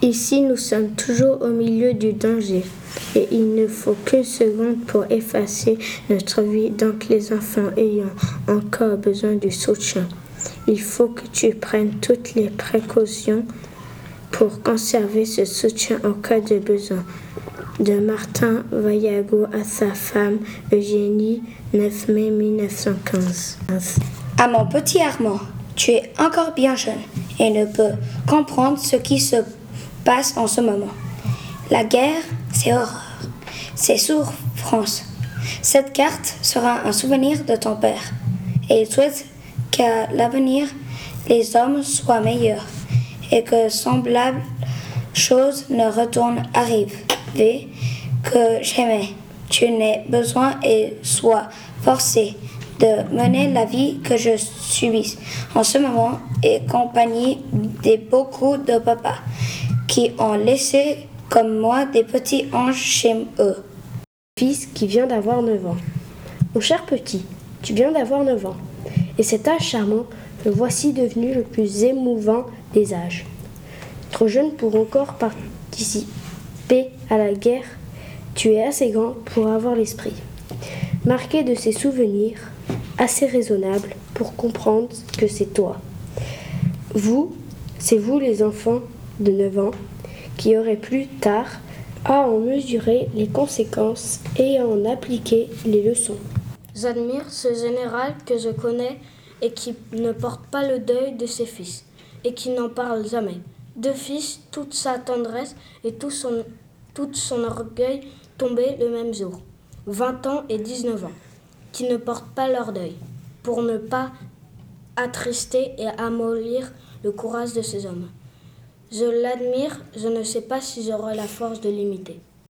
Ici, nous sommes toujours au milieu du danger et il ne faut qu'une seconde pour effacer notre vie. Donc, les enfants ayant encore besoin du soutien, il faut que tu prennes toutes les précautions pour conserver ce soutien en cas de besoin. De Martin Vallago à sa femme Eugénie, 9 mai 1915. À mon petit Armand, tu es encore bien jeune et ne peux comprendre ce qui se passe en ce moment. La guerre, c'est horreur, c'est souffrance. Cette carte sera un souvenir de ton père et il souhaite qu'à l'avenir, les hommes soient meilleurs et que semblables choses ne retournent arriver que jamais tu n'aies besoin et sois forcé de mener la vie que je subis en ce moment et compagnie de beaucoup de papas qui ont laissé comme moi des petits anges chez eux. Fils qui vient d'avoir 9 ans. Mon cher petit, tu viens d'avoir 9 ans. Et cet âge charmant, le voici devenu le plus émouvant des âges. Trop jeune pour encore participer à la guerre, tu es assez grand pour avoir l'esprit. Marqué de ces souvenirs, assez raisonnable pour comprendre que c'est toi. Vous, c'est vous les enfants de 9 ans qui aurez plus tard à en mesurer les conséquences et à en appliquer les leçons. J'admire ce général que je connais et qui ne porte pas le deuil de ses fils et qui n'en parle jamais. Deux fils, toute sa tendresse et tout son, tout son orgueil tombaient le même jour, 20 ans et 19 ans, qui ne portent pas leur deuil, pour ne pas attrister et amollir le courage de ces hommes. Je l'admire, je ne sais pas si j'aurai la force de l'imiter.